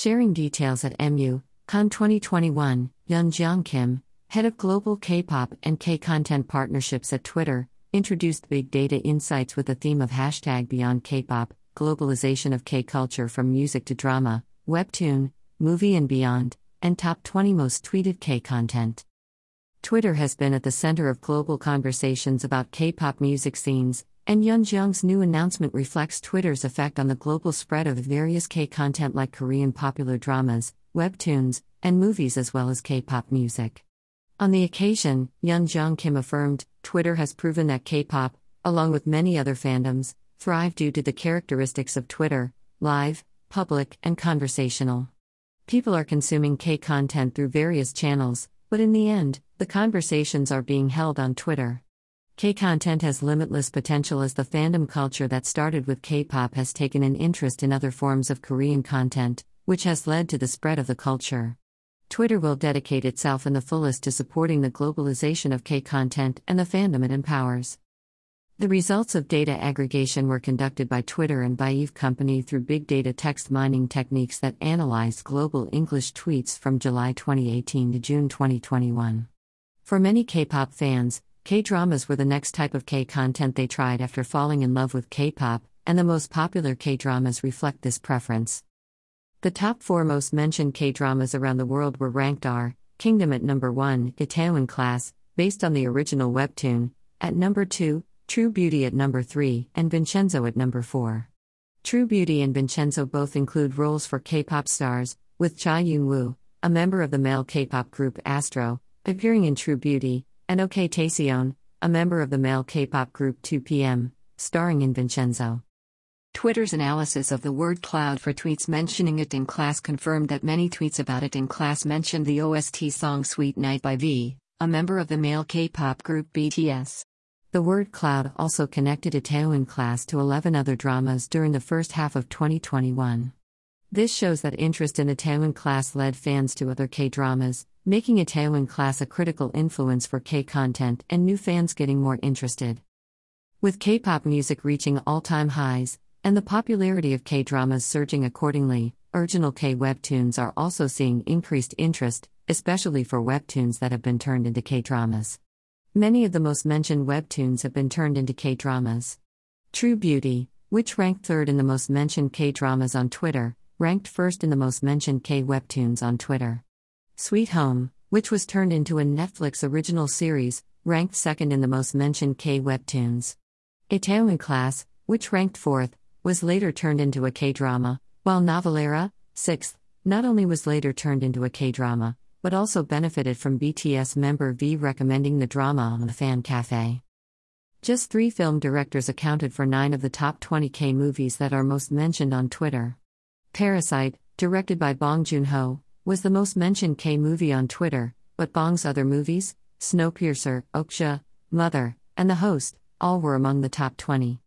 Sharing details at MU, Con 2021, YeonJeong Kim, head of global K pop and K content partnerships at Twitter, introduced big data insights with the theme of hashtag Beyond K pop, globalization of K culture from music to drama, webtoon, movie, and beyond, and top 20 most tweeted K content. Twitter has been at the center of global conversations about K pop music scenes, and YeonJeong's new announcement reflects Twitter's effect on the global spread of various K content like Korean popular dramas, webtoons, and movies as well as K pop music. On the occasion, YeonJeong Kim affirmed Twitter has proven that K pop, along with many other fandoms, thrive due to the characteristics of Twitter live, public, and conversational. People are consuming K content through various channels, but in the end, the conversations are being held on Twitter. K content has limitless potential as the fandom culture that started with K pop has taken an interest in other forms of Korean content, which has led to the spread of the culture. Twitter will dedicate itself in the fullest to supporting the globalization of K content and the fandom it empowers. The results of data aggregation were conducted by Twitter and by Eve Company through big data text mining techniques that analyzed global English tweets from July 2018 to June 2021. For many K pop fans, K dramas were the next type of K content they tried after falling in love with K pop, and the most popular K dramas reflect this preference. The top four most mentioned K dramas around the world were ranked are Kingdom at number 1, Itaewon Class, based on the original webtoon, at number 2, True Beauty at number 3, and Vincenzo at number 4. True Beauty and Vincenzo both include roles for K pop stars, with Cha Eun Woo, a member of the male K pop group Astro, appearing in True Beauty, and OK Taecyeon, a member of the male K-pop group 2PM, starring in Vincenzo. Twitter's analysis of the word cloud for tweets mentioning Itaewon class confirmed that many tweets about Itaewon class mentioned the OST song Sweet Night by V, a member of the male K-pop group BTS. The word cloud also connected Itaewon class to 11 other dramas during the first half of 2021. This shows that interest in Itaewon class led fans to other K dramas, making Itaewon class a critical influence for K content and new fans getting more interested. With K pop music reaching all time highs, and the popularity of K dramas surging accordingly, original K webtoons are also seeing increased interest, especially for webtoons that have been turned into K dramas. Many of the most mentioned webtoons have been turned into K dramas. True Beauty, which ranked third in the most mentioned K dramas on Twitter, ranked first in the most mentioned K webtoons on Twitter. Sweet Home, which was turned into a Netflix original series, ranked second in the most mentioned K webtoons. Itaewon Class, which ranked fourth, was later turned into a K drama, while Navillera, sixth, not only was later turned into a K drama, but also benefited from BTS member V recommending the drama on the Fan Cafe. Just three film directors accounted for nine of the top 20 K movies that are most mentioned on Twitter. Parasite, directed by Bong Joon Ho, was the most mentioned K movie on Twitter, but Bong's other movies, Snowpiercer, Okja, Mother, and The Host, all were among the top 20.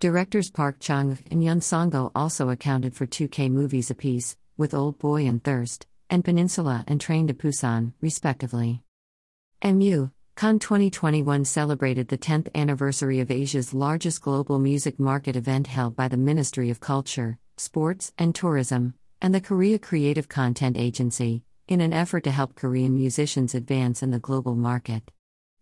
Directors Park Chung and Yeon Sang-ho also accounted for two K movies apiece, with Old Boy and Thirst, and Peninsula and Train to Busan, respectively. MU, Con 2021 celebrated the 10th anniversary of Asia's largest global music market event held by the Ministry of Culture, Sports, and Tourism, and the Korea Creative Content Agency, in an effort to help Korean musicians advance in the global market.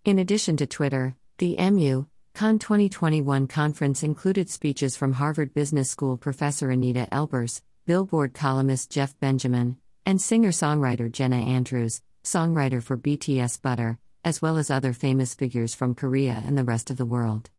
In addition to Twitter, the MU Con 2021 conference included speeches from Harvard Business School professor Anita Elberse, Billboard columnist Jeff Benjamin, and singer songwriter Jenna Andrews, songwriter for BTS Butter, as well as other famous figures from Korea and the rest of the world.